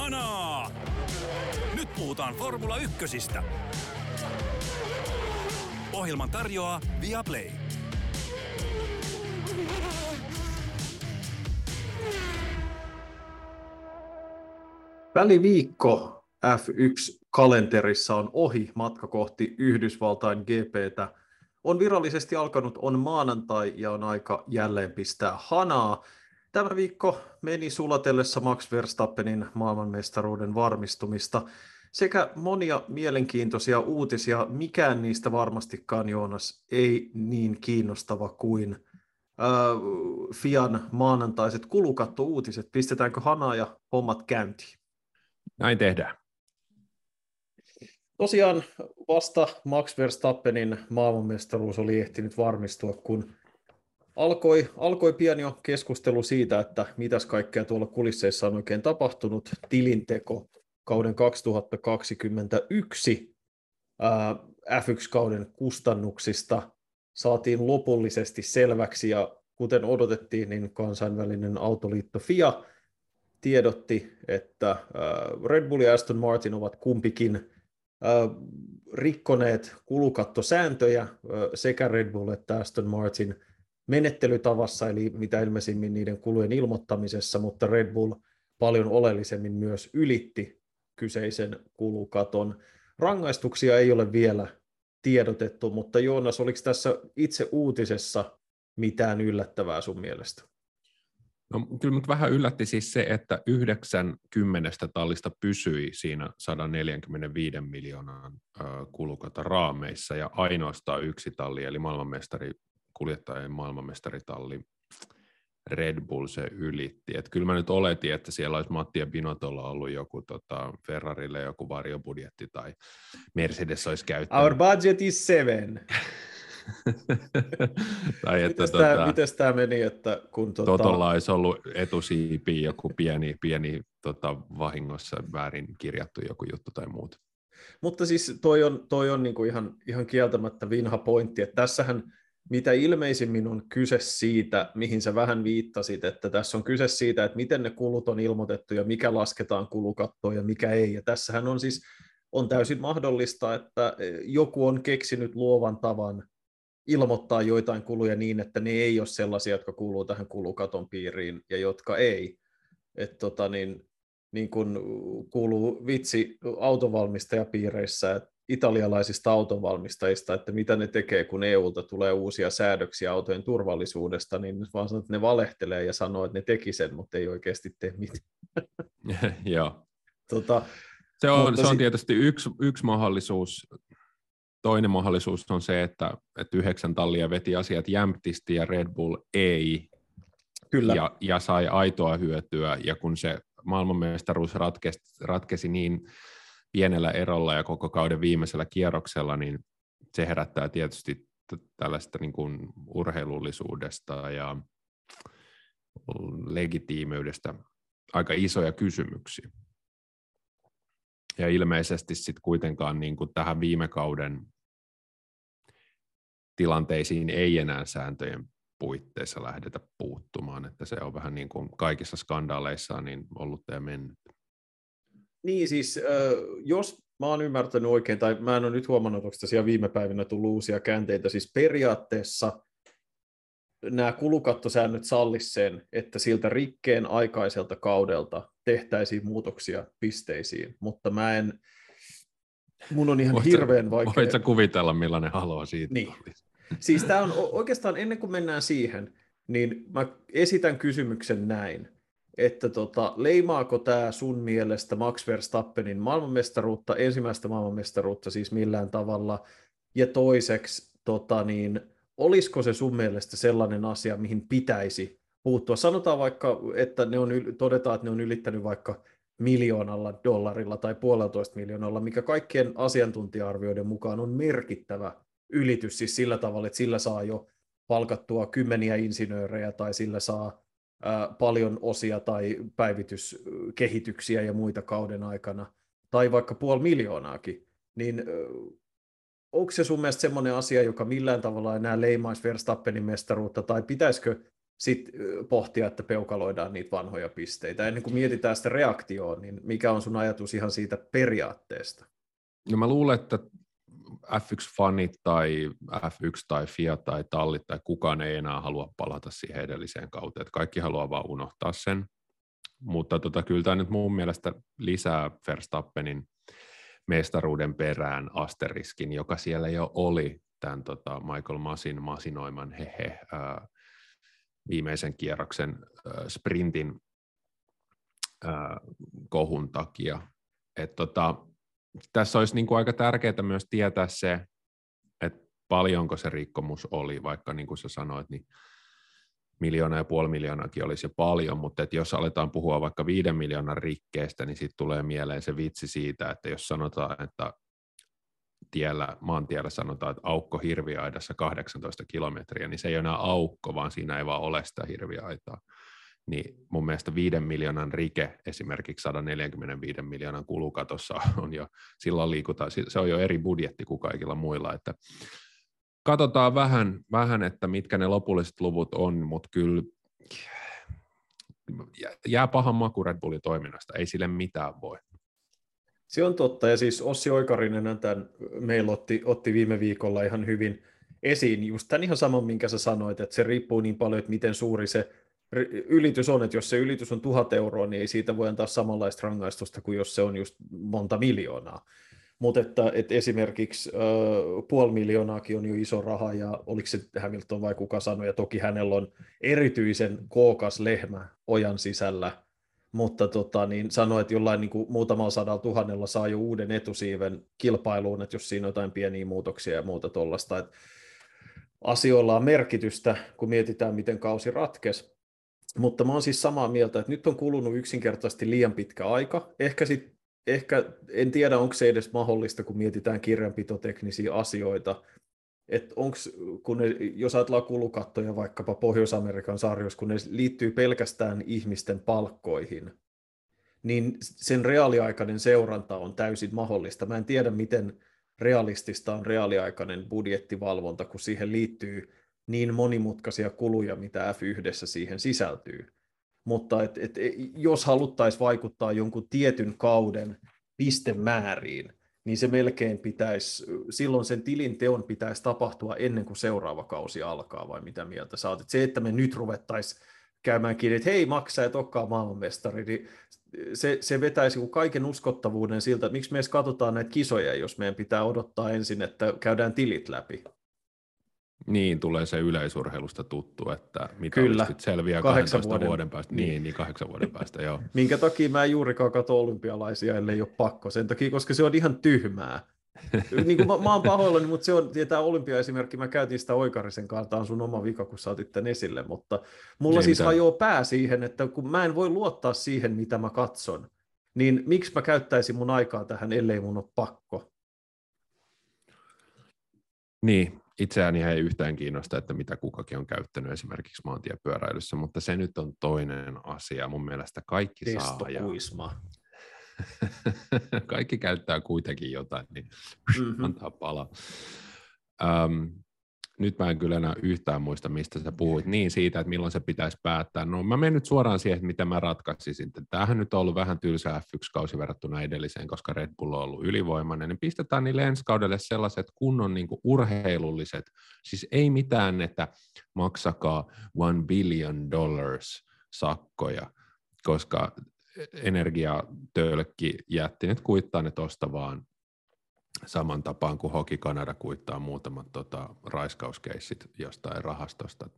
Kanaa! Nyt puhutaan Formula Ykkösistä. Ohjelman tarjoaa Viaplay. Väliviikko F1-kalenterissa on ohi matka kohti Yhdysvaltain GPtä. On virallisesti alkanut, on maanantai ja on aika jälleen pistää hanaa. Tämä viikko meni sulatellessa Max Verstappenin maailmanmestaruuden varmistumista sekä monia mielenkiintoisia uutisia. Mikään niistä varmastikaan, Joonas, ei niin kiinnostava kuin äh, Fian maanantaiset kulukatto-uutiset. Pistetäänkö hanaa ja hommat käyntiin? Näin tehdään. Tosiaan vasta Max Verstappenin maailmanmestaruus oli ehtinyt varmistua, kun alkoi, alkoi pian jo keskustelu siitä, että mitäs kaikkea tuolla kulisseissa on oikein tapahtunut. Tilinteko kauden 2021 ää, F1-kauden kustannuksista saatiin lopullisesti selväksi ja kuten odotettiin, niin kansainvälinen autoliitto FIA tiedotti, että Red Bull ja Aston Martin ovat kumpikin rikkoneet kulukattosääntöjä sekä Red Bull että Aston Martin menettelytavassa, eli mitä ilmeisimmin niiden kulujen ilmoittamisessa, mutta Red Bull paljon oleellisemmin myös ylitti kyseisen kulukaton. Rangaistuksia ei ole vielä tiedotettu, mutta Joonas, oliko tässä itse uutisessa mitään yllättävää sun mielestä? No, kyllä mut vähän yllätti siis se, että yhdeksän kymmenestä tallista pysyi siinä 145 miljoonan kulukata raameissa ja ainoastaan yksi talli, eli maailmanmestari, kuljettajien maailmanmestaritalli Red Bull se ylitti. Et kyllä mä nyt oletin, että siellä olisi Matti ja Binotolla ollut joku tota, Ferrarille joku varjobudjetti tai Mercedes olisi käyttänyt. Our budget is seven. tai että, mites, tota, tämä, mites tämä meni, että kun... Tota... Totolla olisi ollut etusiipi joku pieni, pieni tota, vahingossa väärin kirjattu joku juttu tai muuta. Mutta siis toi on, toi on niinku ihan, ihan kieltämättä vinha pointti, että tässähän mitä ilmeisimmin on kyse siitä, mihin sä vähän viittasit, että tässä on kyse siitä, että miten ne kulut on ilmoitettu ja mikä lasketaan kulukattoon ja mikä ei. Ja tässähän on siis on täysin mahdollista, että joku on keksinyt luovan tavan ilmoittaa joitain kuluja niin, että ne ei ole sellaisia, jotka kuuluu tähän kulukaton piiriin ja jotka ei. Et tota, niin, niin kun kuuluu vitsi autovalmistajapiireissä että italialaisista autonvalmistajista, että mitä ne tekee, kun EUlta tulee uusia säädöksiä autojen turvallisuudesta, niin vaan sanoo, että ne valehtelee ja sanoo, että ne teki sen, mutta ei oikeasti tee mitään. Joo. Tota, se on, se on tietysti yksi, yksi mahdollisuus Toinen mahdollisuus on se, että, että yhdeksän tallia veti asiat jämptisti ja Red Bull ei, Kyllä. Ja, ja sai aitoa hyötyä, ja kun se maailmanmestaruus ratkesi, ratkesi niin pienellä erolla ja koko kauden viimeisellä kierroksella, niin se herättää tietysti tällaista niin kuin urheilullisuudesta ja legitiimiydestä aika isoja kysymyksiä. Ja ilmeisesti sitten kuitenkaan niin kuin tähän viime kauden tilanteisiin ei enää sääntöjen puitteissa lähdetä puuttumaan, että se on vähän niin kuin kaikissa skandaaleissa niin ollut ja mennyt. Niin siis, jos mä oon ymmärtänyt oikein, tai mä en ole nyt huomannut, onko siellä viime päivinä tullut uusia käänteitä, siis periaatteessa nämä kulukattosäännöt sallis sen, että siltä rikkeen aikaiselta kaudelta tehtäisiin muutoksia pisteisiin, mutta mä en, mun on ihan voit hirveän vaikea... Voit kuvitella, millainen haluaa siitä niin. Siis tämä on oikeastaan, ennen kuin mennään siihen, niin mä esitän kysymyksen näin, että tota, leimaako tämä sun mielestä Max Verstappenin maailmanmestaruutta, ensimmäistä maailmanmestaruutta siis millään tavalla, ja toiseksi, tota, niin, olisiko se sun mielestä sellainen asia, mihin pitäisi puuttua? Sanotaan vaikka, että ne on, todetaan, että ne on ylittänyt vaikka miljoonalla dollarilla tai puolitoista miljoonalla, mikä kaikkien asiantuntija-arvioiden mukaan on merkittävä ylitys siis sillä tavalla, että sillä saa jo palkattua kymmeniä insinöörejä tai sillä saa paljon osia tai päivityskehityksiä ja muita kauden aikana, tai vaikka puoli miljoonaakin, niin onko se sun mielestä semmoinen asia, joka millään tavalla enää leimaisi Verstappenin mestaruutta, tai pitäisikö sitten pohtia, että peukaloidaan niitä vanhoja pisteitä. Ennen kuin mietitään sitä reaktioon, niin mikä on sun ajatus ihan siitä periaatteesta? No mä luulen, että F1-fanit tai F1 tai Fiat tai Tallit tai kukaan ei enää halua palata siihen edelliseen kauteen. Että kaikki haluaa vaan unohtaa sen. Mutta tota, kyllä tämä nyt mun mielestä lisää Verstappenin mestaruuden perään asteriskin, joka siellä jo oli tämän tota, Michael Masin masinoiman hehe ää, viimeisen kierroksen ää, sprintin ää, kohun takia. Et tota, tässä olisi niin kuin aika tärkeää myös tietää se, että paljonko se rikkomus oli, vaikka niin kuin sä sanoit, niin miljoona ja puoli miljoonakin olisi jo paljon, mutta että jos aletaan puhua vaikka viiden miljoonan rikkeestä, niin sitten tulee mieleen se vitsi siitä, että jos sanotaan, että tiellä, maantiellä sanotaan, että aukko hirviaidassa 18 kilometriä, niin se ei ole enää aukko, vaan siinä ei vaan ole sitä hirviaitaa. Niin mun mielestä viiden miljoonan rike esimerkiksi 145 miljoonan kulukatossa on jo, silloin liikutaan, se on jo eri budjetti kuin kaikilla muilla, että katsotaan vähän, vähän, että mitkä ne lopulliset luvut on, mutta kyllä jää pahan maku Red Bullin toiminnasta, ei sille mitään voi. Se on totta, ja siis Ossi Oikarinen tämän meillä otti, otti viime viikolla ihan hyvin esiin just tämän ihan saman, minkä sä sanoit, että se riippuu niin paljon, että miten suuri se ylitys on, että jos se ylitys on tuhat euroa, niin ei siitä voi antaa samanlaista rangaistusta kuin jos se on just monta miljoonaa. Mutta että, että esimerkiksi äh, puoli miljoonaakin on jo iso raha, ja oliko se Hamilton vai kuka sanoi, ja toki hänellä on erityisen kookas lehmä ojan sisällä, mutta tota, niin sanoi, että jollain niin kuin muutamalla sadalla tuhannella saa jo uuden etusiiven kilpailuun, että jos siinä on jotain pieniä muutoksia ja muuta tuollaista, asioilla on merkitystä, kun mietitään, miten kausi ratkesi. Mutta mä oon siis samaa mieltä, että nyt on kulunut yksinkertaisesti liian pitkä aika. Ehkä sit ehkä en tiedä, onko se edes mahdollista, kun mietitään kirjanpitoteknisiä asioita, että onks, kun ne, jos ajatellaan kulukattoja vaikkapa Pohjois-Amerikan sarjoissa, kun ne liittyy pelkästään ihmisten palkkoihin, niin sen reaaliaikainen seuranta on täysin mahdollista. Mä en tiedä, miten realistista on reaaliaikainen budjettivalvonta, kun siihen liittyy niin monimutkaisia kuluja, mitä F1 siihen sisältyy mutta et, et, jos haluttaisiin vaikuttaa jonkun tietyn kauden pistemääriin, niin se melkein pitäisi, silloin sen tilin teon pitäisi tapahtua ennen kuin seuraava kausi alkaa, vai mitä mieltä sä oot? Et se, että me nyt ruvettaisiin käymään kiinni, että hei, maksaa et olekaan maailmanmestari, niin se, se vetäisi kaiken uskottavuuden siltä, että miksi me edes katsotaan näitä kisoja, jos meidän pitää odottaa ensin, että käydään tilit läpi. Niin, tulee se yleisurheilusta tuttu, että mitä Kyllä. selviää kahdeksan vuoden. vuoden päästä. Niin. niin, niin kahdeksan vuoden päästä, joo. Minkä takia mä en juurikaan katso olympialaisia, ellei ole pakko. Sen takia, koska se on ihan tyhmää. niin kuin mä, mä oon pahoillani, mutta se on, tämä olympiaesimerkki, mä käytin sitä Oikarisen kanssa, on sun oma vika, kun sä otit tämän esille, mutta mulla Ei siis mitään. hajoaa pää siihen, että kun mä en voi luottaa siihen, mitä mä katson, niin miksi mä käyttäisin mun aikaa tähän, ellei mun ole pakko? Niin, itseäni ei yhtään kiinnosta, että mitä kukakin on käyttänyt esimerkiksi maantiepyöräilyssä, mutta se nyt on toinen asia. Mun mielestä kaikki saa. Ja... kaikki käyttää kuitenkin jotain, niin mm-hmm. antaa palaa. Um, nyt mä en kyllä enää yhtään muista, mistä sä puhuit, niin siitä, että milloin se pitäisi päättää. No mä menen nyt suoraan siihen, että miten mä ratkaisisin. Tämähän nyt on ollut vähän tylsä F1-kausi verrattuna edelliseen, koska Red Bull on ollut ylivoimainen, niin pistetään niille ensi kaudelle sellaiset kunnon niin kuin urheilulliset, siis ei mitään, että maksakaa one billion dollars sakkoja, koska energiatölkki jätti nyt kuittaa ne tosta vaan saman tapaan kuin Hoki Kanada kuittaa muutamat tota, raiskauskeissit jostain rahastosta.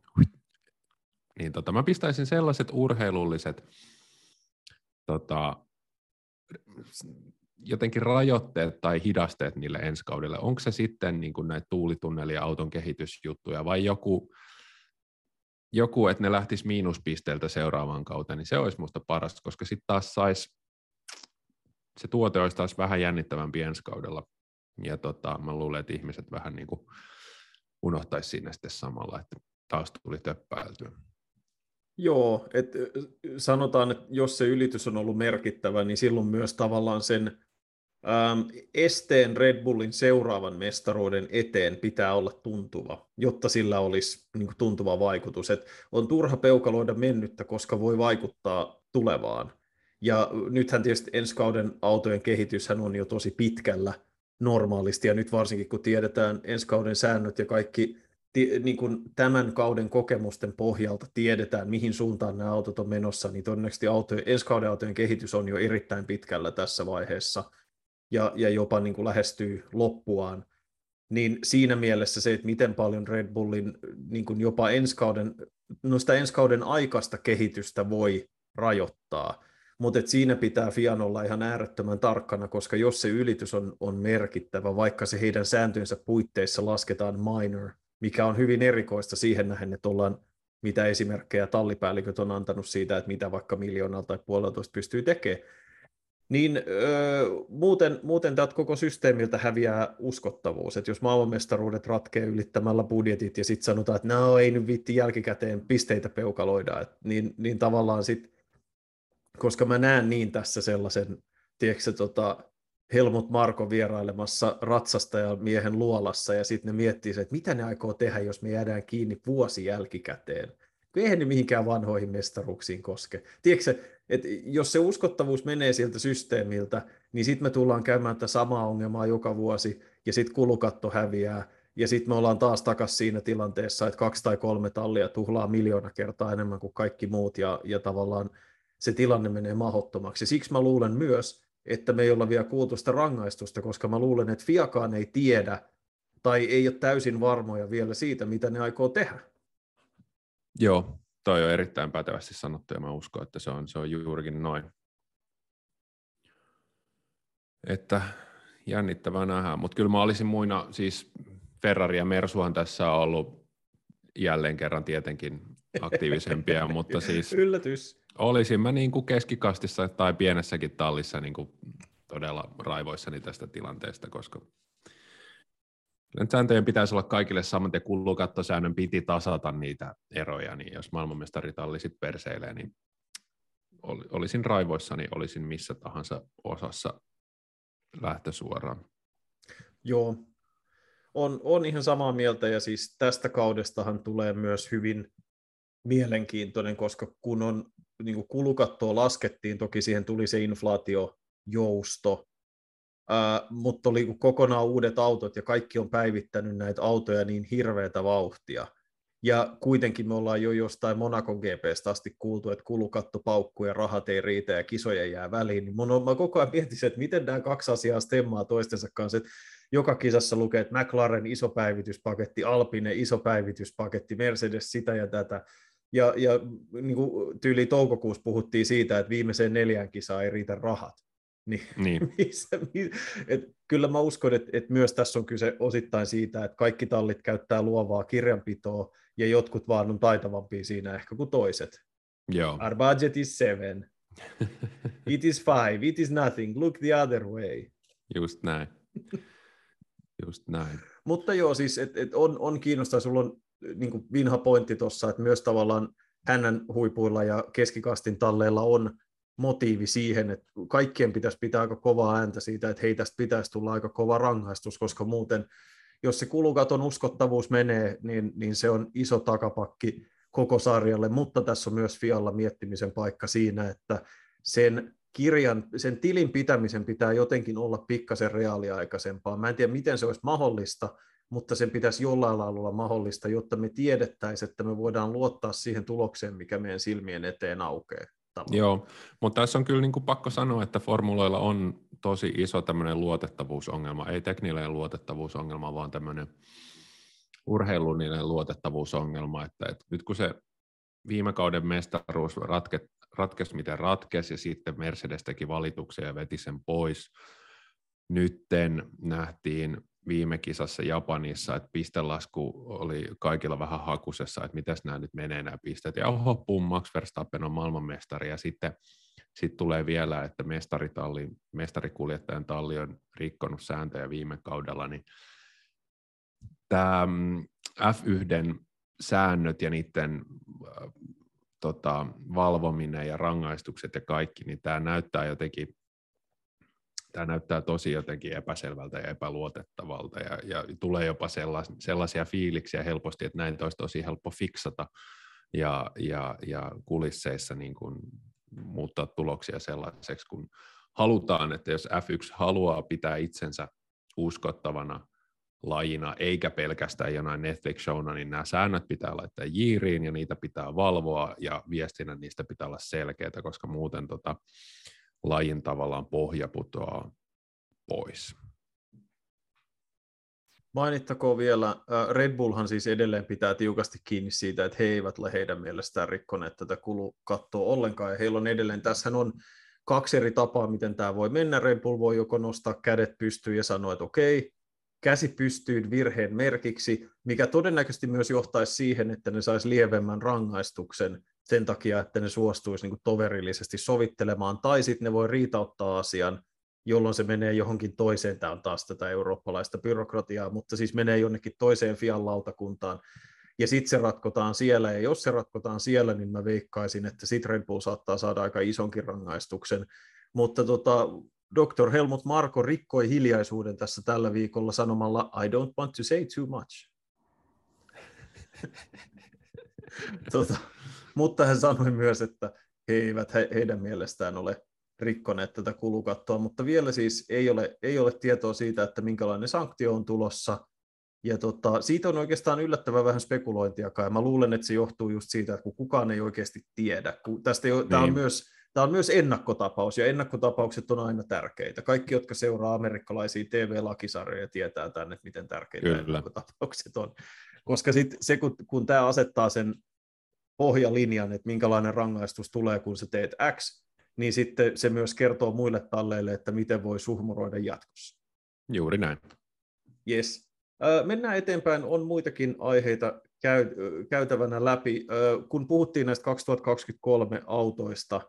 Niin tota, mä pistäisin sellaiset urheilulliset tota, jotenkin rajoitteet tai hidasteet niille ensi kaudelle. Onko se sitten niin kuin näitä tuulitunneli- ja auton kehitysjuttuja vai joku, joku että ne lähtisi miinuspisteeltä seuraavaan kauteen, niin se olisi musta paras, koska sitten taas saisi, se tuote olisi taas vähän jännittävämpi ensi kaudella ja tota, mä luulen, että ihmiset vähän niin kuin unohtaisi siinä sitten samalla, että taas tuli töppäiltyä. Joo, että sanotaan, että jos se ylitys on ollut merkittävä, niin silloin myös tavallaan sen ähm, esteen Red Bullin seuraavan mestaruuden eteen pitää olla tuntuva, jotta sillä olisi niin kuin, tuntuva vaikutus. Et on turha peukaloida mennyttä, koska voi vaikuttaa tulevaan. Ja nythän tietysti ensi kauden autojen kehityshän on jo tosi pitkällä normaalisti, ja nyt varsinkin kun tiedetään ensi kauden säännöt ja kaikki niin kuin tämän kauden kokemusten pohjalta tiedetään, mihin suuntaan nämä autot on menossa, niin todennäköisesti autojen, ensi kauden autojen kehitys on jo erittäin pitkällä tässä vaiheessa ja, ja jopa niin kuin lähestyy loppuaan. Niin siinä mielessä se, että miten paljon Red Bullin niin kuin jopa ensi kauden, no sitä ensi kauden aikaista kehitystä voi rajoittaa, mutta siinä pitää Fian olla ihan äärettömän tarkkana, koska jos se ylitys on, on merkittävä, vaikka se heidän sääntöjensä puitteissa lasketaan minor, mikä on hyvin erikoista siihen nähden, että ollaan mitä esimerkkejä tallipäälliköt on antanut siitä, että mitä vaikka miljoonalla tai puolitoista pystyy tekemään, niin öö, muuten, muuten tältä koko systeemiltä häviää uskottavuus, että jos maailmanmestaruudet ratkee ylittämällä budjetit ja sitten sanotaan, että no ei nyt vitti jälkikäteen pisteitä peukaloida, et, niin, niin tavallaan sitten, koska mä näen niin tässä sellaisen, tiedätkö, tota, Helmut Marko vierailemassa ratsastajan miehen luolassa ja sitten ne miettii, että mitä ne aikoo tehdä, jos me jäädään kiinni vuosi jälkikäteen. Eihän ne mihinkään vanhoihin mestaruuksiin koske. Tiedätkö, että jos se uskottavuus menee sieltä systeemiltä, niin sitten me tullaan käymään tätä samaa ongelmaa joka vuosi ja sitten kulukatto häviää ja sitten me ollaan taas takaisin siinä tilanteessa, että kaksi tai kolme tallia tuhlaa miljoona kertaa enemmän kuin kaikki muut ja, ja tavallaan se tilanne menee mahottomaksi. Siksi mä luulen myös, että me ei olla vielä kuultu sitä rangaistusta, koska mä luulen, että Fiakaan ei tiedä tai ei ole täysin varmoja vielä siitä, mitä ne aikoo tehdä. Joo, toi on erittäin pätevästi sanottu ja mä uskon, että se on, se on juurikin noin. Että jännittävää nähdä, mutta kyllä mä olisin muina, siis Ferrari ja Mersuhan tässä on ollut jälleen kerran tietenkin aktiivisempia, mutta siis Yllätys. Olisin mä niin kuin keskikastissa tai pienessäkin tallissa niin kuin todella raivoissani tästä tilanteesta, koska sääntöjen pitäisi olla kaikille samat ja kulukattosäännön piti tasata niitä eroja, niin jos maailmanmestaritalli sitten perseilee, niin olisin raivoissani, olisin missä tahansa osassa lähtösuoraan. Joo, on, on ihan samaa mieltä ja siis tästä kaudestahan tulee myös hyvin mielenkiintoinen, koska kun on niin kuin kulukattoa laskettiin, toki siihen tuli se inflaatiojousto, ää, mutta oli kokonaan uudet autot ja kaikki on päivittänyt näitä autoja niin hirveätä vauhtia. Ja kuitenkin me ollaan jo jostain Monakon GPstä asti kuultu, että kulukatto paukkuu ja rahat ei riitä ja kisoja jää väliin. Niin mun on, mä koko ajan mietin, että miten nämä kaksi asiaa stemmaa toistensa kanssa. Että joka kisassa lukee, että McLaren iso päivityspaketti, Alpine iso päivityspaketti, Mercedes sitä ja tätä. Ja, ja niin kuin tyyli toukokuussa puhuttiin siitä, että viimeiseen neljään kisaan ei riitä rahat. Niin, niin. missä, et kyllä mä uskon, että, että myös tässä on kyse osittain siitä, että kaikki tallit käyttää luovaa kirjanpitoa ja jotkut vaan on taitavampia siinä ehkä kuin toiset. Joo. Our budget is seven. It is five. It is nothing. Look the other way. Just näin. Just näin. Mutta joo, siis et, et on, on kiinnostaa. Sulla on niin kuin vinha pointti tuossa, että myös tavallaan hänen huipuilla ja keskikastin talleilla on motiivi siihen, että kaikkien pitäisi pitää aika kovaa ääntä siitä, että hei tästä pitäisi tulla aika kova rangaistus, koska muuten jos se kulukaton uskottavuus menee, niin, niin se on iso takapakki koko sarjalle, mutta tässä on myös Fialla miettimisen paikka siinä, että sen kirjan, sen tilin pitämisen pitää jotenkin olla pikkasen reaaliaikaisempaa. Mä en tiedä, miten se olisi mahdollista, mutta sen pitäisi jollain lailla olla mahdollista, jotta me tiedettäisiin, että me voidaan luottaa siihen tulokseen, mikä meidän silmien eteen aukeaa. Joo, mutta tässä on kyllä niin kuin pakko sanoa, että formuloilla on tosi iso tämmöinen luotettavuusongelma, ei tekninen luotettavuusongelma, vaan tämmöinen urheilullinen luotettavuusongelma, että, että nyt kun se viime kauden mestaruus ratke, ratkesi miten ratkesi, ja sitten Mercedes teki valituksen ja veti sen pois, nytten nähtiin viime kisassa Japanissa, että pistelasku oli kaikilla vähän hakusessa, että miten nämä nyt menee nämä pisteet. Ja oho, pum, Max Verstappen on maailmanmestari. Ja sitten sit tulee vielä, että mestaritalli, mestarikuljettajan talli on rikkonut sääntöjä viime kaudella, niin tämä mm, F1 säännöt ja niiden äh, tota, valvominen ja rangaistukset ja kaikki, niin tämä näyttää jotenkin tämä näyttää tosi jotenkin epäselvältä ja epäluotettavalta ja, ja tulee jopa sellais, sellaisia fiiliksiä helposti, että näin olisi tosi helppo fiksata ja, ja, ja kulisseissa niin kuin muuttaa tuloksia sellaiseksi, kun halutaan, että jos F1 haluaa pitää itsensä uskottavana lajina, eikä pelkästään jonain Netflix-showna, niin nämä säännöt pitää laittaa jiiriin ja niitä pitää valvoa ja viestinnän niistä pitää olla selkeitä, koska muuten tota, lajin tavallaan pohja putoaa pois. Mainittakoon vielä, Red Bullhan siis edelleen pitää tiukasti kiinni siitä, että he eivät ole heidän mielestään rikkoneet tätä kulukattoa ollenkaan, ja heillä on edelleen, tässä on kaksi eri tapaa, miten tämä voi mennä. Red Bull voi joko nostaa kädet pystyyn ja sanoa, että okei, käsi pystyyn virheen merkiksi, mikä todennäköisesti myös johtaisi siihen, että ne saisi lievemmän rangaistuksen sen takia, että ne suostuisi niin toverillisesti sovittelemaan, tai sitten ne voi riitauttaa asian, jolloin se menee johonkin toiseen, tämä on taas tätä eurooppalaista byrokratiaa, mutta siis menee jonnekin toiseen Fian lautakuntaan, ja sitten se ratkotaan siellä, ja jos se ratkotaan siellä, niin mä veikkaisin, että sitten Red Bull saattaa saada aika isonkin rangaistuksen, mutta tota, Dr. Helmut Marko rikkoi hiljaisuuden tässä tällä viikolla sanomalla I don't want to say too much. tota, mutta hän sanoi myös, että he eivät he, heidän mielestään ole rikkoneet tätä kulukattoa, mutta vielä siis ei ole, ei ole tietoa siitä, että minkälainen sanktio on tulossa, ja tota, siitä on oikeastaan yllättävän vähän spekulointiakaan, ja mä luulen, että se johtuu just siitä, että kun kukaan ei oikeasti tiedä. Kun tästä ei, niin. tämä, on myös, tämä on myös ennakkotapaus, ja ennakkotapaukset on aina tärkeitä. Kaikki, jotka seuraa amerikkalaisia TV-lakisarjoja, tietää tänne, että miten tärkeitä Kyllä. ennakkotapaukset on. Koska sit se, kun, kun tämä asettaa sen pohjalinjan, että minkälainen rangaistus tulee, kun sä teet X, niin sitten se myös kertoo muille talleille, että miten voi suhmuroida jatkossa. Juuri näin. Yes. Mennään eteenpäin, on muitakin aiheita käy, käytävänä läpi. Kun puhuttiin näistä 2023 autoista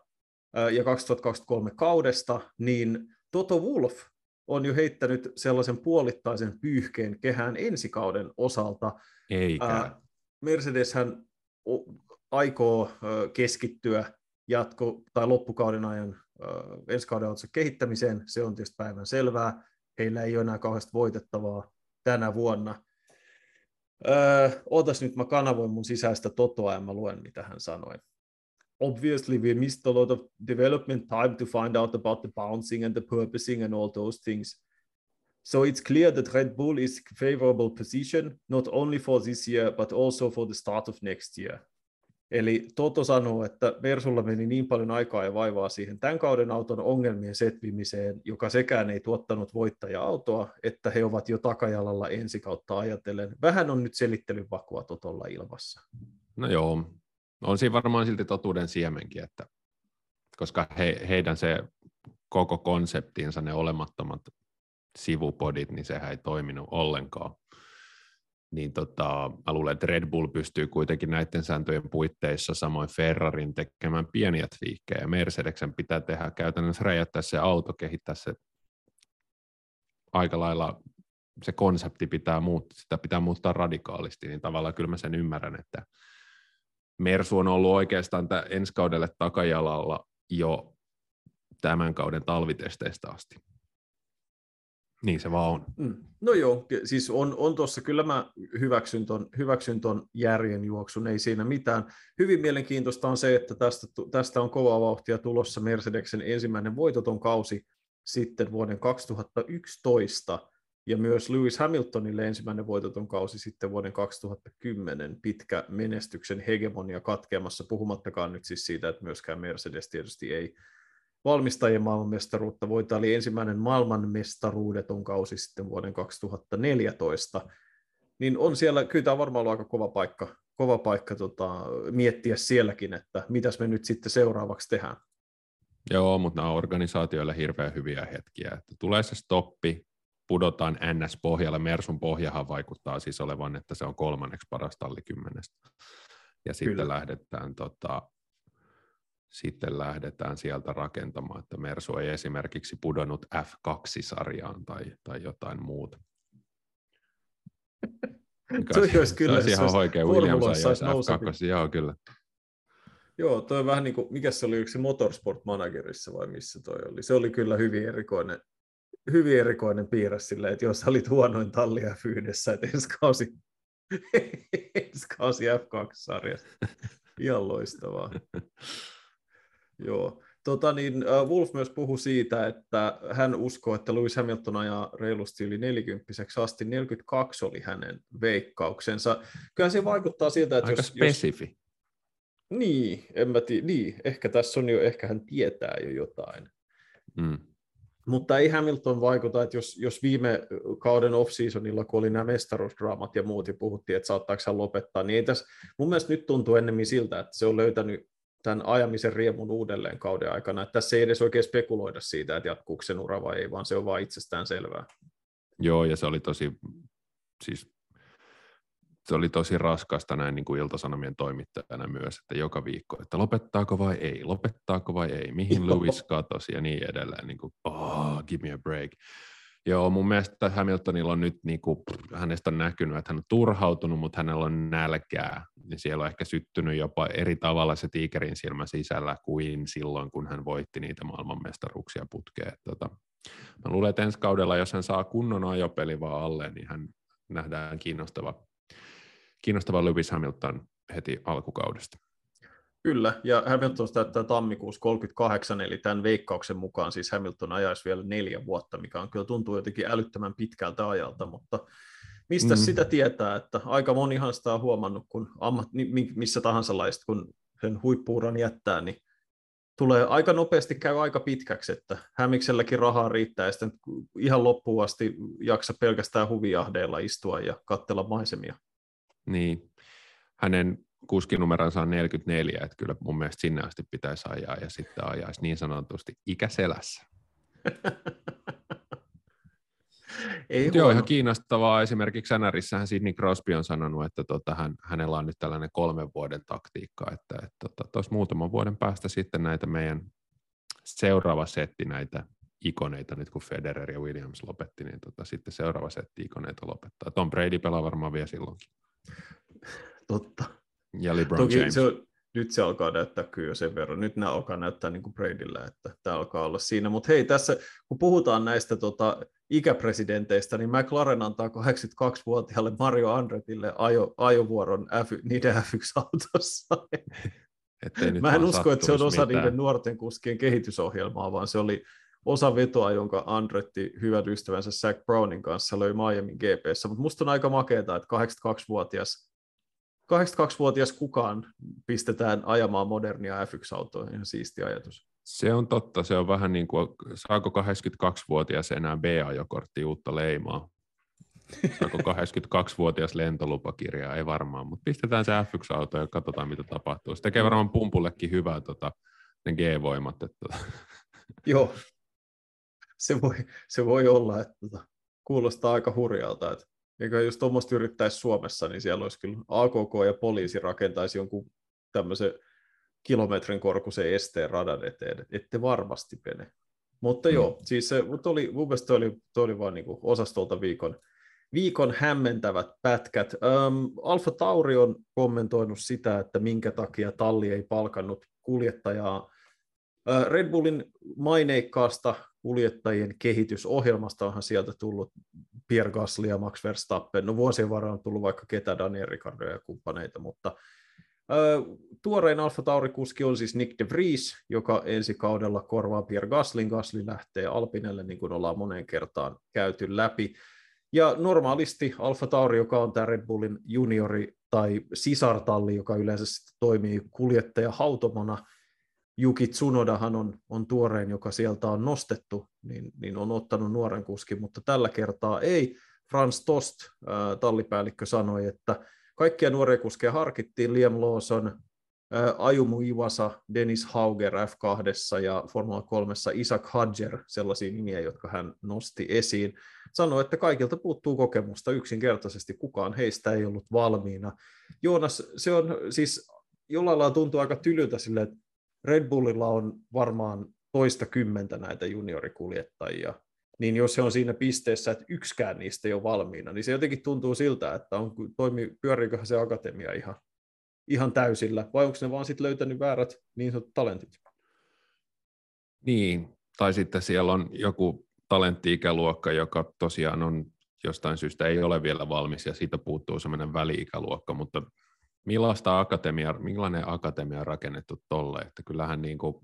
ja 2023 kaudesta, niin Toto Wolf on jo heittänyt sellaisen puolittaisen pyyhkeen kehään ensi kauden osalta. Eikä. Mercedeshän aikoo keskittyä jatko- tai loppukauden ajan ensi kauden kehittämiseen, se on tietysti päivän selvää. Heillä ei ole enää kauheasti voitettavaa tänä vuonna. Öö, otas nyt, mä kanavoin mun sisäistä totoa ja mä luen, mitä hän sanoi. Obviously, we missed a lot of development time to find out about the bouncing and the purposing and all those things. So it's clear that Red Bull is favorable position, not only for this year, but also for the start of next year. Eli Toto sanoo, että Versulla meni niin paljon aikaa ja vaivaa siihen tämän kauden auton ongelmien setvimiseen, joka sekään ei tuottanut voittaja-autoa, että he ovat jo takajalalla ensi kautta ajatellen. Vähän on nyt selittelyn vakua Totolla ilmassa. No joo, on siinä varmaan silti totuuden siemenkin, että koska he, heidän se koko konseptinsa, ne olemattomat sivupodit, niin sehän ei toiminut ollenkaan niin tota, mä luulen, että Red Bull pystyy kuitenkin näiden sääntöjen puitteissa samoin Ferrarin tekemään pieniä twiikkejä, ja Mercedeksen pitää tehdä käytännössä räjäyttää se auto, kehittää se aika lailla se konsepti pitää muuttaa, sitä pitää muuttaa radikaalisti, niin tavallaan kyllä mä sen ymmärrän, että Mersu on ollut oikeastaan ensi kaudelle takajalalla jo tämän kauden talvitesteistä asti. Niin se vaan on. Mm. No joo, siis on, on tuossa, kyllä mä hyväksyn ton, hyväksyn ton järjen juoksun, ei siinä mitään. Hyvin mielenkiintoista on se, että tästä, tästä on kova vauhtia tulossa Mercedeksen ensimmäinen voitoton kausi sitten vuoden 2011, ja myös Lewis Hamiltonille ensimmäinen voitoton kausi sitten vuoden 2010 pitkä menestyksen hegemonia katkeamassa, puhumattakaan nyt siis siitä, että myöskään Mercedes tietysti ei valmistajien maailmanmestaruutta voita, oli ensimmäinen maailmanmestaruudeton kausi sitten vuoden 2014, niin on siellä, kyllä tämä varmaan ollut aika kova paikka, kova paikka tota, miettiä sielläkin, että mitäs me nyt sitten seuraavaksi tehdään. Joo, mutta nämä on organisaatioille hirveän hyviä hetkiä, että tulee se stoppi, pudotaan NS-pohjalle, Mersun pohjahan vaikuttaa siis olevan, että se on kolmanneksi paras talli kymmenestä. Ja sitten Kyllä. lähdetään tota, sitten lähdetään sieltä rakentamaan, että Mersu ei esimerkiksi pudonnut F2-sarjaan tai, tai jotain muuta. se olisi kyllä. Se ihan oikein Williams ajaisi F2, joo kyllä. Joo, toi vähän niin kuin, mikä se oli yksi Motorsport Managerissa vai missä toi oli. Se oli kyllä hyvin erikoinen, hyvin erikoinen piirre sille, että jos olit huonoin tallia fyydessä, että ensi kausi, ensi kausi F2-sarjasta. Ihan loistavaa. Joo. Tota niin, Wolf myös puhui siitä, että hän uskoo, että Lewis Hamilton ajaa reilusti yli 40 asti. 42 oli hänen veikkauksensa. Kyllä se vaikuttaa siltä, että Aika jos... spesifi. Jos, niin, en mä tii, niin, ehkä tässä on jo, ehkä hän tietää jo jotain. Mm. Mutta ei Hamilton vaikuta, että jos, jos viime kauden off-seasonilla, kun oli nämä mestaruusdraamat ja muut, ja puhuttiin, että saattaako hän lopettaa, niin ei tässä, mun mielestä nyt tuntuu ennemmin siltä, että se on löytänyt tämän ajamisen riemun uudelleen kauden aikana. Että tässä ei edes oikein spekuloida siitä, että jatkuuko sen ura vai ei, vaan se on vain itsestään selvää. Joo, ja se oli tosi, siis se oli tosi raskasta näin niin kuin iltasanomien toimittajana myös, että joka viikko, että lopettaako vai ei, lopettaako vai ei, mihin Lewis katosi ja niin edelleen, niin kuin, oh, give me a break. Joo, mun mielestä Hamiltonilla on nyt, niin kuin, hänestä on näkynyt, että hän on turhautunut, mutta hänellä on nälkää. Niin siellä on ehkä syttynyt jopa eri tavalla se tiikerin silmä sisällä kuin silloin, kun hän voitti niitä maailmanmestaruuksia putkeen. Tota, mä luulen, että ensi kaudella, jos hän saa kunnon ajopeli vaan alle, niin hän nähdään kiinnostava, kiinnostava Lewis Hamilton heti alkukaudesta. Kyllä, ja Hamilton täyttää tammikuussa 38, eli tämän veikkauksen mukaan siis Hamilton ajaisi vielä neljä vuotta, mikä on kyllä tuntuu jotenkin älyttömän pitkältä ajalta, mutta mistä mm. sitä tietää, että aika monihan sitä on huomannut, kun ammat, missä tahansa laista, kun sen huippuuran jättää, niin tulee aika nopeasti käy aika pitkäksi, että Hämikselläkin rahaa riittää ja sitten ihan loppuun asti jaksa pelkästään huvijahdeilla istua ja katsella maisemia. Niin, hänen kuskinumeronsa on 44, että kyllä mun mielestä sinne asti pitäisi ajaa ja sitten ajaisi niin sanotusti ikäselässä. Ei joo, ihan kiinnostavaa. Esimerkiksi NRissähän Sidney Crosby on sanonut, että tota, hän, hänellä on nyt tällainen kolmen vuoden taktiikka, että, että tota, tuossa muutaman vuoden päästä sitten näitä meidän seuraava setti näitä ikoneita, nyt kun Federer ja Williams lopetti, niin tota, sitten seuraava setti ikoneita lopettaa. Tom Brady pelaa varmaan vielä silloinkin. Totta. Ja LeBron Toki James. Se on, nyt se alkaa näyttää kyllä sen verran. Nyt nämä alkaa näyttää niin kuin Bradyllä, että tämä alkaa olla siinä. Mutta hei, tässä kun puhutaan näistä tota, ikäpresidenteistä, niin McLaren antaa 82-vuotiaalle Mario Andretille ajo, ajovuoron F, niiden F1-autossa. Mä en usko, että se on osa mitään. niiden nuorten kuskien kehitysohjelmaa, vaan se oli osa vetoa, jonka Andretti hyvän ystävänsä Zach Brownin kanssa löi Miami GPssä. Mutta musta on aika makeeta, että 82-vuotias 82-vuotias kukaan pistetään ajamaan modernia F1-autoa, ihan siisti ajatus. Se on totta, se on vähän niin kuin, saako 82-vuotias enää B-ajokortti uutta leimaa? Saako 82-vuotias lentolupakirjaa? Ei varmaan, mutta pistetään se F1-auto ja katsotaan mitä tapahtuu. Se tekee varmaan pumpullekin hyvää tota, ne G-voimat. Että... Joo, se voi, se voi olla, että tota, kuulostaa aika hurjalta, että eikä jos tuommoista yrittäisi Suomessa, niin siellä olisi kyllä AKK ja poliisi rakentaisi jonkun tämmöisen kilometrin korkuisen esteen radan eteen. Ette varmasti mene. Mutta mm. joo, siis se, mutta oli, mun mielestä toi oli, toi oli vaan niin osastolta viikon, viikon hämmentävät pätkät. Öm, Alfa Tauri on kommentoinut sitä, että minkä takia talli ei palkannut kuljettajaa. Red Bullin maineikkaasta kuljettajien kehitysohjelmasta onhan sieltä tullut Pierre Gasly ja Max Verstappen. No vuosien varrella on tullut vaikka ketä Daniel Ricciardo ja kumppaneita, mutta tuorein Alfa Tauri-kuski on siis Nick de Vries, joka ensi kaudella korvaa Pierre Gaslin. Gasly lähtee Alpinelle, niin kuin ollaan moneen kertaan käyty läpi. Ja normaalisti Alfa Tauri, joka on tämä Red Bullin juniori tai sisartalli, joka yleensä toimii kuljettaja hautomana, Juki Tsunodahan on, on tuorein, joka sieltä on nostettu, niin, niin on ottanut nuoren kuskin, mutta tällä kertaa ei. Frans Tost, äh, tallipäällikkö, sanoi, että kaikkia nuoria kuskeja harkittiin, Liam Lawson, äh, Ayumu Iwasa, Dennis Hauger F2 ja Formula 3 Isaac Hadger, sellaisia nimiä, jotka hän nosti esiin. Sanoi, että kaikilta puuttuu kokemusta, yksinkertaisesti kukaan heistä ei ollut valmiina. Joonas, se on siis jollain lailla tuntuu aika tylyltä sille, että Red Bullilla on varmaan toista kymmentä näitä juniorikuljettajia, niin jos se on siinä pisteessä, että yksikään niistä ei ole valmiina, niin se jotenkin tuntuu siltä, että on, toimi, pyöriiköhän se akatemia ihan, ihan täysillä, vai onko ne vaan sitten löytänyt väärät niin sanotut talentit? Niin, tai sitten siellä on joku talenttiikäluokka, joka tosiaan on jostain syystä ei ole vielä valmis ja siitä puuttuu semmoinen väli-ikäluokka, mutta millaista akatemia, millainen akatemia on rakennettu tolle, että kyllähän niin kuin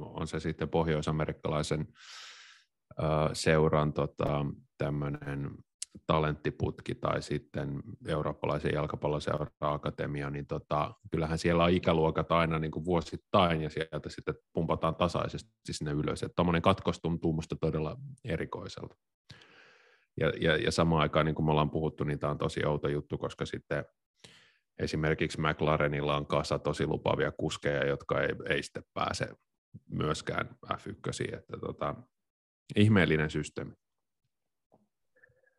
on se sitten pohjoisamerikkalaisen seuran tota, tämmöinen talenttiputki tai sitten eurooppalaisen jalkapalloseuran akatemia, niin tota, kyllähän siellä on ikäluokat aina niin kuin vuosittain ja sieltä sitten pumpataan tasaisesti sinne ylös. Tuommoinen katkos tuntuu musta todella erikoiselta. Ja, ja, ja samaan aikaan, niin kuin me ollaan puhuttu, niin tämä on tosi outo juttu, koska sitten esimerkiksi McLarenilla on kasa tosi lupavia kuskeja, jotka ei, ei sitten pääse myöskään F1, että tota, ihmeellinen systeemi.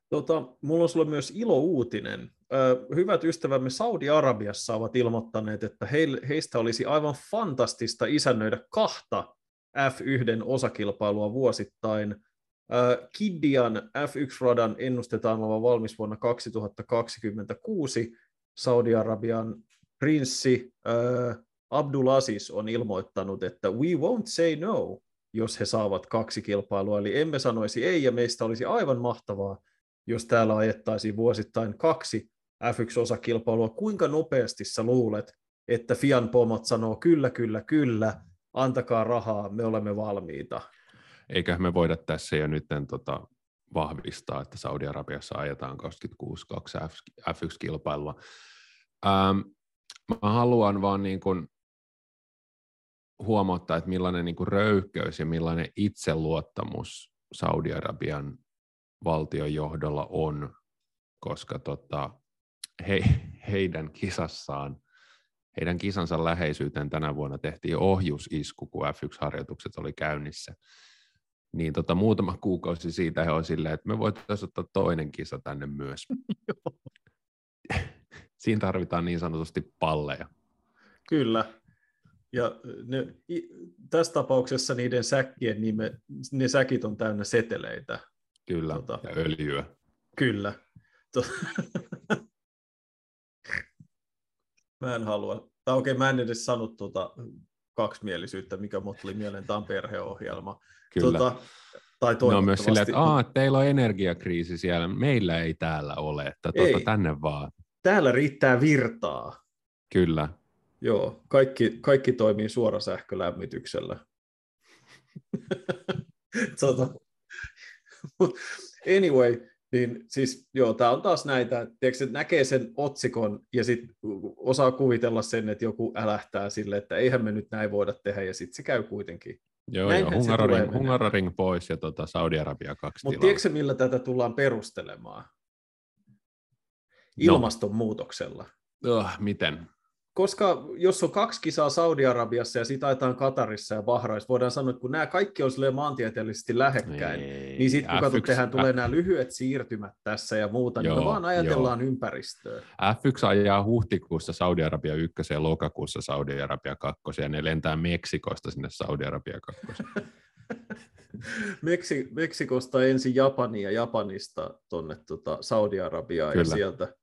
Tota, mulla on sulle myös ilo-uutinen. Ö, hyvät ystävämme Saudi-Arabiassa ovat ilmoittaneet, että heistä olisi aivan fantastista isännöidä kahta F1 osakilpailua vuosittain. Ö, Kiddian F1-radan ennustetaan olevan valmis vuonna 2026. Saudi-Arabian prinssi ö, Abdulaziz on ilmoittanut, että we won't say no, jos he saavat kaksi kilpailua. Eli emme sanoisi ei, ja meistä olisi aivan mahtavaa, jos täällä ajettaisiin vuosittain kaksi F1-osakilpailua, kuinka nopeasti sä luulet, että Fian pomot sanoo kyllä, kyllä, kyllä, antakaa rahaa, me olemme valmiita. Eikä me voida tässä jo nyt tota, vahvistaa, että Saudi-Arabiassa ajetaan 26 kaksi F1-kilpailua. Ähm, mä haluan vaan niin kuin huomauttaa, että millainen niin kuin röyhkeys ja millainen itseluottamus Saudi-Arabian valtion johdolla on, koska tota, he, heidän kisassaan, heidän kisansa läheisyyteen tänä vuonna tehtiin ohjusisku, kun F1-harjoitukset oli käynnissä. Niin tota, muutama kuukausi siitä he on silleen, että me voitaisiin ottaa toinen kisa tänne myös. Siinä tarvitaan niin sanotusti palleja. Kyllä. Ja ne, tässä tapauksessa niiden säkkien nime, ne säkit on täynnä seteleitä. Kyllä, tota, ja öljyä. Kyllä. To- mä en halua. Tai okei, okay, mä en edes sano tuota kaksimielisyyttä, mikä mut tuli mieleen, tämä on perheohjelma. Kyllä. Tuota, tai ne on myös silleen, että Aa, teillä on energiakriisi siellä, meillä ei täällä ole, että tuota, ei. tänne vaan. Täällä riittää virtaa. Kyllä. Joo, kaikki, kaikki toimii suorasähkölämmityksellä. tuota, anyway, niin siis joo, tämä on taas näitä, tiedätkö, että näkee sen otsikon ja sitten osaa kuvitella sen, että joku älähtää sille, että eihän me nyt näin voida tehdä ja sitten se käy kuitenkin. Joo, joo Hungaroring, Hungaroring pois ja tota Saudi-Arabia kaksi Mutta tiedätkö millä tätä tullaan perustelemaan? No. Ilmastonmuutoksella. No. Oh, miten? Koska jos on kaksi kisaa Saudi-Arabiassa ja sitä ajetaan Katarissa ja Bahraissa, voidaan sanoa, että kun nämä kaikki on maantieteellisesti lähekkäin, Ei, niin sitten kun katsot, tehdään, tulee nämä lyhyet siirtymät tässä ja muuta, joo, niin me vaan ajatellaan joo. ympäristöä. F1 ajaa huhtikuussa Saudi-Arabia 1 ja lokakuussa Saudi-Arabia 2 ja ne lentää Meksikosta sinne Saudi-Arabia 2. Meksi, Meksikosta ensin Japania ja Japanista tuonne tota Saudi-Arabiaan ja sieltä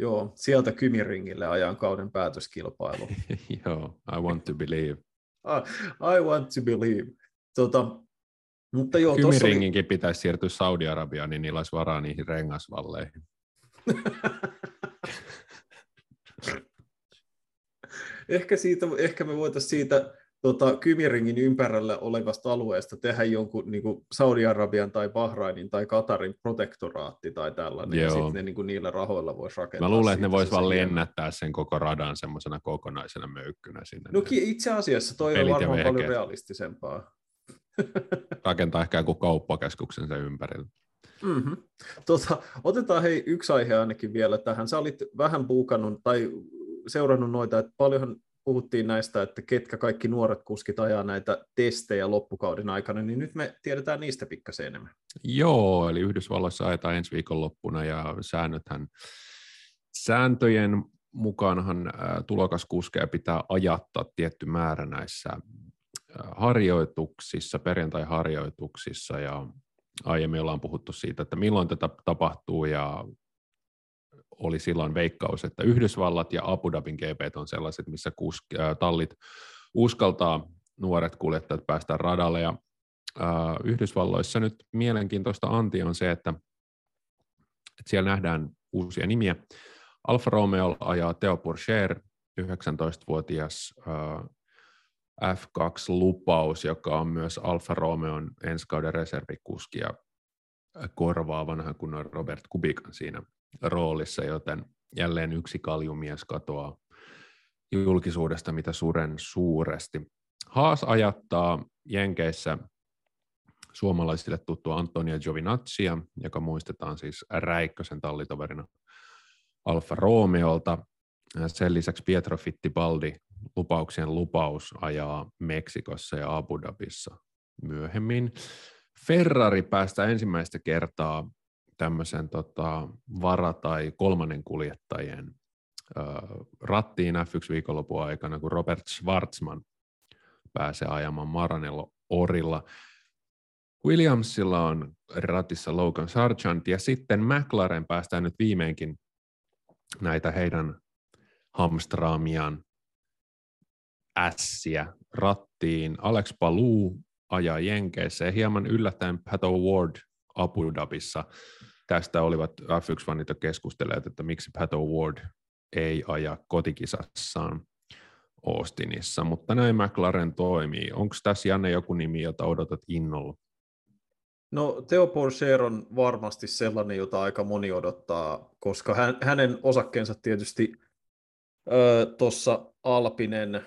Joo, sieltä Kymiringille ajan kauden päätöskilpailu. Joo, I want to believe. I, I want to believe. Tota, mutta joo, Kymiringinkin oli... pitäisi siirtyä Saudi-Arabiaan, niin niillä olisi varaa niihin rengasvalleihin. ehkä, siitä, ehkä me voitaisiin siitä tota, Kymiringin ympärillä olevasta alueesta tehdä jonkun niin kuin Saudi-Arabian tai Bahrainin tai Katarin protektoraatti tai tällainen, Joo. ja sitten ne niin kuin, niillä rahoilla voisi rakentaa. Mä luulen, että ne voisi vaan lennättää sen koko radan semmoisena kokonaisena möykkynä sinne. No itse asiassa toi on varmaan paljon realistisempaa. Rakentaa ehkä joku kauppakeskuksen sen ympärillä. Mm-hmm. Tota, otetaan hei yksi aihe ainakin vielä tähän. Sä olit vähän puukannut tai seurannut noita, että paljonhan puhuttiin näistä, että ketkä kaikki nuoret kuskit ajaa näitä testejä loppukauden aikana, niin nyt me tiedetään niistä pikkasen enemmän. Joo, eli Yhdysvalloissa ajetaan ensi viikon loppuna ja säännöthän, sääntöjen mukaanhan tulokaskuskeja pitää ajattaa tietty määrä näissä harjoituksissa, perjantai-harjoituksissa ja aiemmin ollaan puhuttu siitä, että milloin tätä tapahtuu ja oli silloin veikkaus, että Yhdysvallat ja Abu Dhabin GP on sellaiset, missä kusk, äh, tallit uskaltaa nuoret kuljettajat päästä radalle ja Yhdysvalloissa nyt mielenkiintoista anti on se, että, että siellä nähdään uusia nimiä. Alfa Romeo ajaa Theo Pourchaire, 19-vuotias F2-lupaus, joka on myös Alfa Romeon ensi kauden reservikuski ja korvaa vanhan kunnon Robert Kubikan siinä roolissa, joten jälleen yksi kaljumies katoaa julkisuudesta, mitä suren suuresti. Haas ajattaa Jenkeissä suomalaisille tuttua Antonia Giovinazziä, joka muistetaan siis Räikkösen tallitoverina Alfa Romeolta. Sen lisäksi Pietro Fittibaldi, lupauksien lupaus, ajaa Meksikossa ja Abu Dhabissa myöhemmin. Ferrari päästä ensimmäistä kertaa tämmöisen tota, vara- tai kolmannen kuljettajien äh, rattiin F1-viikonlopun aikana, kun Robert Schwarzman pääsee ajamaan Maranello Orilla. Williamsilla on ratissa Logan Sargent ja sitten McLaren päästään nyt viimeinkin näitä heidän hamstraamiaan ässiä rattiin. Alex Palou ajaa Jenkeissä ja hieman yllättäen Pat Ward Abu Dhabissa. Tästä olivat F1-fanit jo keskustelleet, että miksi Pat Ward ei aja kotikisassaan Austinissa, mutta näin McLaren toimii. Onko tässä Janne joku nimi, jota odotat innolla? No Theo Porcher on varmasti sellainen, jota aika moni odottaa, koska hän, hänen osakkeensa tietysti tuossa Alpinen ö,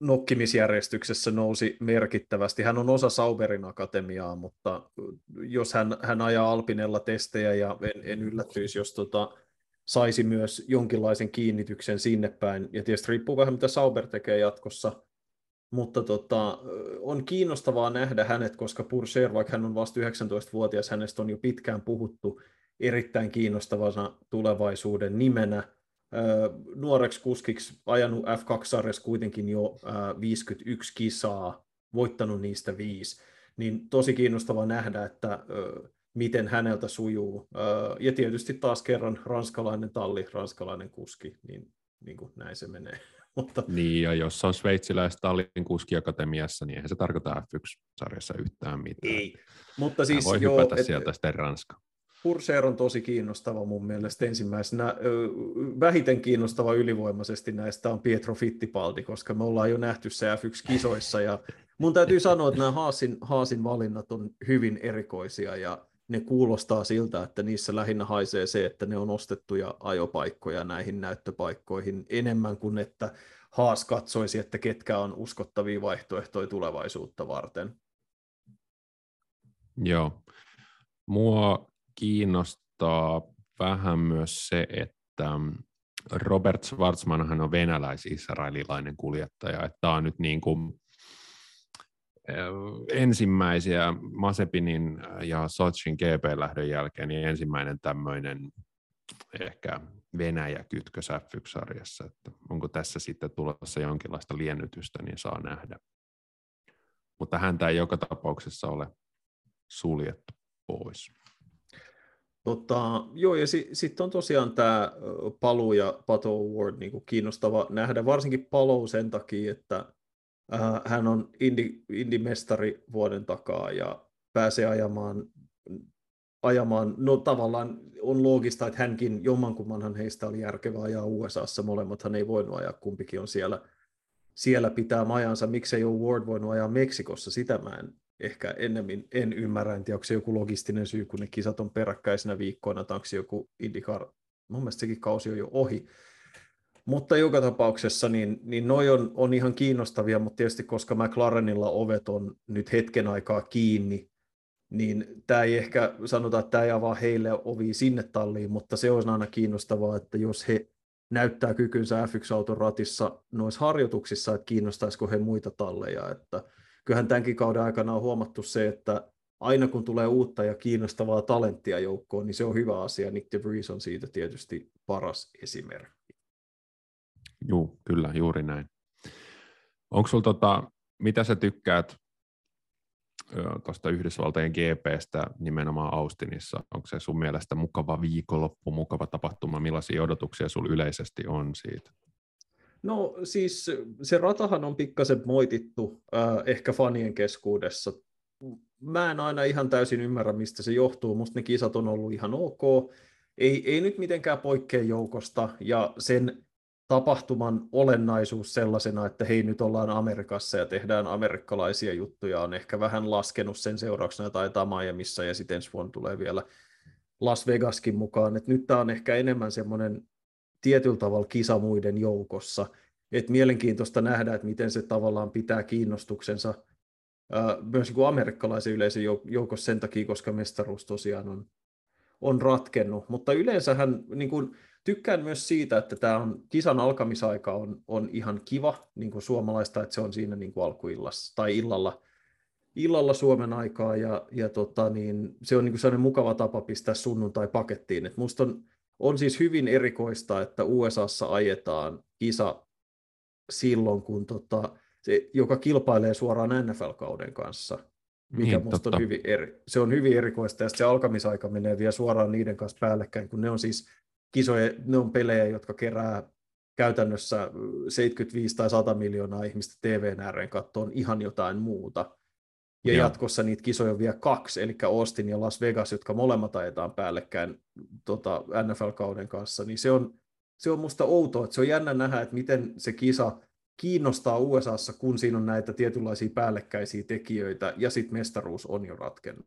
nokkimisjärjestyksessä nousi merkittävästi. Hän on osa Sauberin akatemiaa, mutta jos hän, hän ajaa Alpinella testejä ja en, en yllättyisi, jos tota, saisi myös jonkinlaisen kiinnityksen sinne päin. Ja tietysti riippuu vähän, mitä Sauber tekee jatkossa – mutta tota, on kiinnostavaa nähdä hänet, koska Purser, vaikka hän on vasta 19-vuotias, hänestä on jo pitkään puhuttu erittäin kiinnostavana tulevaisuuden nimenä. Nuoreksi kuskiksi ajanut F2-sarjassa kuitenkin jo 51 kisaa, voittanut niistä viisi. Niin tosi kiinnostavaa nähdä, että miten häneltä sujuu. Ja tietysti taas kerran ranskalainen talli, ranskalainen kuski, niin, niin kuin näin se menee. Mutta... Niin, ja jos on sveitsiläistä Tallin kuskiakatemiassa, niin eihän se tarkoita F1-sarjassa yhtään mitään. Ei, mutta siis voi joo, hypätä et, sieltä sitten Ranska. Purseer on tosi kiinnostava mun mielestä ensimmäisenä. Vähiten kiinnostava ylivoimaisesti näistä on Pietro Fittipaldi, koska me ollaan jo nähty se F1-kisoissa. Ja mun täytyy sanoa, että nämä Haasin, Haasin valinnat on hyvin erikoisia ja ne kuulostaa siltä, että niissä lähinnä haisee se, että ne on ostettuja ajopaikkoja näihin näyttöpaikkoihin enemmän kuin että Haas katsoisi, että ketkä on uskottavia vaihtoehtoja tulevaisuutta varten. Joo. Mua kiinnostaa vähän myös se, että Robert Schwarzman on venäläis-israelilainen kuljettaja. Tämä on nyt niin kuin ensimmäisiä Masepinin ja Sochin GP-lähdön jälkeen niin ensimmäinen tämmöinen ehkä Venäjä-kytkös F1-sarjassa, että onko tässä sitten tulossa jonkinlaista liennytystä, niin saa nähdä. Mutta häntä ei joka tapauksessa ole suljettu pois. Tota, joo, ja si- sitten on tosiaan tämä Palu ja Pato Award niin kiinnostava nähdä, varsinkin Palu sen takia, että Äh, hän on indi, indimestari vuoden takaa ja pääsee ajamaan, ajamaan, no tavallaan on loogista, että hänkin jommankummanhan heistä oli järkevää ajaa USAssa, molemmathan ei voinut ajaa, kumpikin on siellä, siellä pitää majansa, miksei ole Ward voinut ajaa Meksikossa, sitä mä en ehkä ennemmin en ymmärrä, en tiedä, onko se joku logistinen syy, kun ne kisat on peräkkäisenä viikkoina, tai onko se joku IndyCar, mun mielestä sekin kausi on jo ohi, mutta joka tapauksessa niin, niin noi on, on ihan kiinnostavia, mutta tietysti koska McLarenilla ovet on nyt hetken aikaa kiinni, niin tämä ei ehkä sanota, että tämä ei avaa heille ovi sinne talliin, mutta se on aina kiinnostavaa, että jos he näyttää kykynsä F1-auton ratissa noissa harjoituksissa, että kiinnostaisiko he muita talleja, että kyllähän tämänkin kauden aikana on huomattu se, että aina kun tulee uutta ja kiinnostavaa talenttia joukkoon, niin se on hyvä asia. Nick DeVries on siitä tietysti paras esimerkki. Joo, kyllä, juuri näin. Onko sulla tota, mitä sä tykkäät tuosta Yhdysvaltojen GPstä nimenomaan Austinissa? Onko se sun mielestä mukava viikonloppu, mukava tapahtuma? Millaisia odotuksia sulla yleisesti on siitä? No siis se ratahan on pikkasen moitittu äh, ehkä fanien keskuudessa mä en aina ihan täysin ymmärrä, mistä se johtuu. Musta ne kisat on ollut ihan ok. Ei, ei nyt mitenkään poikkea joukosta, ja sen tapahtuman olennaisuus sellaisena, että hei nyt ollaan Amerikassa ja tehdään amerikkalaisia juttuja, on ehkä vähän laskenut sen seurauksena, taitaa Miamiissa ja sitten ensi vuonna tulee vielä Las Vegaskin mukaan, että nyt tämä on ehkä enemmän semmoinen tietyllä tavalla kisa muiden joukossa, että mielenkiintoista nähdä, että miten se tavallaan pitää kiinnostuksensa myös niin amerikkalaisen yleisön joukossa sen takia, koska mestaruus tosiaan on, on ratkennut, mutta yleensähän niin kuin, tykkään myös siitä, että tämä on, kisan alkamisaika on, on ihan kiva niin kuin suomalaista, että se on siinä niin kuin alkuillassa tai illalla, illalla Suomen aikaa. Ja, ja tota, niin, se on niin kuin sellainen mukava tapa pistää sunnuntai pakettiin. Et musta on, on siis hyvin erikoista, että USAssa ajetaan kisa silloin, kun tota, se, joka kilpailee suoraan NFL-kauden kanssa, mikä niin, musta on hyvin, eri, se on hyvin erikoista, ja se alkamisaika menee vielä suoraan niiden kanssa päällekkäin, kun ne on siis kisoja, ne on pelejä, jotka kerää käytännössä 75 tai 100 miljoonaa ihmistä TVn ääreen kattoon ihan jotain muuta. Ja Joo. jatkossa niitä kisoja on vielä kaksi, eli Austin ja Las Vegas, jotka molemmat ajetaan päällekkäin tota, NFL-kauden kanssa, niin se on, se on musta outoa, että se on jännä nähdä, että miten se kisa kiinnostaa USAssa, kun siinä on näitä tietynlaisia päällekkäisiä tekijöitä, ja sitten mestaruus on jo ratkennut.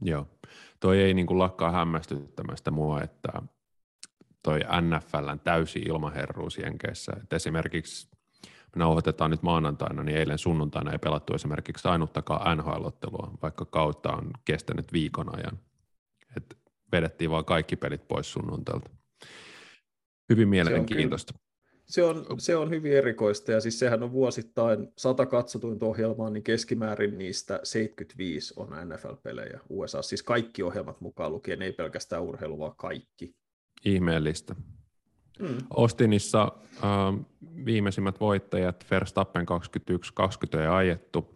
Joo, toi ei niin kuin lakkaa hämmästyttämästä mua, että toi NFLn täysi ilmaherruus Jenkeissä. Et esimerkiksi me nauhoitetaan nyt maanantaina, niin eilen sunnuntaina ei pelattu esimerkiksi ainuttakaan NHL-ottelua, vaikka kautta on kestänyt viikon ajan. Et vedettiin vaan kaikki pelit pois sunnuntailta. Hyvin mielenkiintoista. Se on, se on hyvin erikoista, ja siis sehän on vuosittain 100 katsotuinta ohjelmaa, niin keskimäärin niistä 75 on NFL-pelejä USA, siis kaikki ohjelmat mukaan lukien, ei pelkästään urheilu, vaan kaikki ihmeellistä. Mm. Ostinissa äh, viimeisimmät voittajat, Verstappen 21-20 ei ajettu.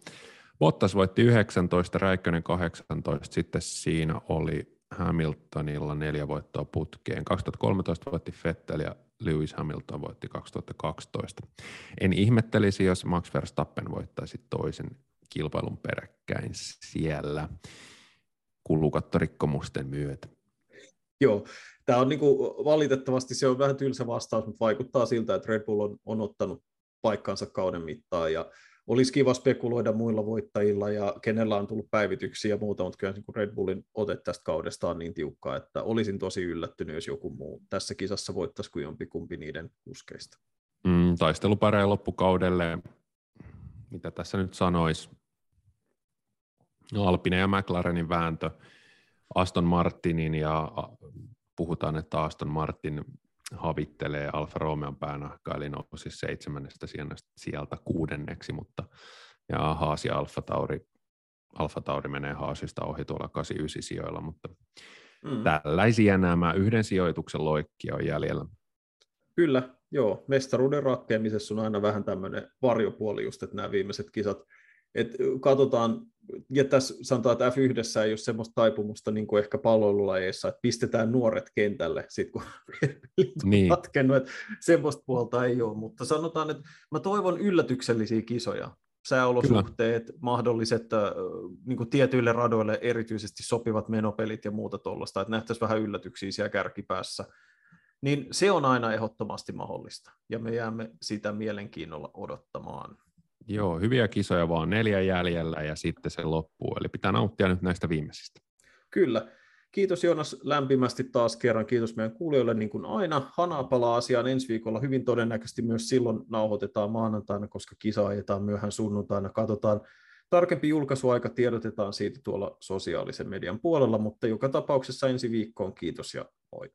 Bottas voitti 19, Räikkönen 18, sitten siinä oli Hamiltonilla neljä voittoa putkeen. 2013 voitti Vettel ja Lewis Hamilton voitti 2012. En ihmettelisi, jos Max Verstappen voittaisi toisen kilpailun peräkkäin siellä kulukattorikkomusten myötä. Joo, tämä on niin kuin, valitettavasti se on vähän tylsä vastaus, mutta vaikuttaa siltä, että Red Bull on, on ottanut paikkansa kauden mittaan. Ja olisi kiva spekuloida muilla voittajilla ja kenellä on tullut päivityksiä ja muuta, mutta kyllä niin Red Bullin ote tästä kaudesta on niin tiukkaa, että olisin tosi yllättynyt, jos joku muu tässä kisassa voittaisi kuin jompikumpi niiden kuskeista. Mm, taistelupareja loppukaudelle, mitä tässä nyt sanoisi, no, Alpine ja McLarenin vääntö, Aston Martinin ja puhutaan, että Aston Martin havittelee Alfa Romeon päänahkaa, eli nousi seitsemännestä sieltä kuudenneksi, mutta ja Haas ja Alfa Tauri, Alfa Tauri menee Haasista ohi tuolla 89 sijoilla, mutta mm. tällaisia nämä yhden sijoituksen loikkia on jäljellä. Kyllä, joo. Mestaruuden ratkeamisessa on aina vähän tämmöinen varjopuoli just, että nämä viimeiset kisat et katsotaan, ja tässä sanotaan, että F1 ei ole semmoista taipumusta niin kuin ehkä palloilulajeissa, että pistetään nuoret kentälle, sit kun niin. ratkennut, että semmoista puolta ei ole, mutta sanotaan, että mä toivon yllätyksellisiä kisoja, sääolosuhteet, Kyllä. mahdolliset niin kuin tietyille radoille erityisesti sopivat menopelit ja muuta tuollaista, että nähtäisiin vähän yllätyksiä siellä kärkipäässä, niin se on aina ehdottomasti mahdollista, ja me jäämme sitä mielenkiinnolla odottamaan. Joo, hyviä kisoja vaan neljä jäljellä ja sitten se loppuu. Eli pitää nauttia nyt näistä viimeisistä. Kyllä. Kiitos Joonas lämpimästi taas kerran. Kiitos meidän kuulijoille niin kuin aina. Hanaa palaa asiaan ensi viikolla. Hyvin todennäköisesti myös silloin nauhoitetaan maanantaina, koska kisa ajetaan myöhään sunnuntaina. Katsotaan tarkempi julkaisuaika, tiedotetaan siitä tuolla sosiaalisen median puolella, mutta joka tapauksessa ensi viikkoon kiitos ja moi.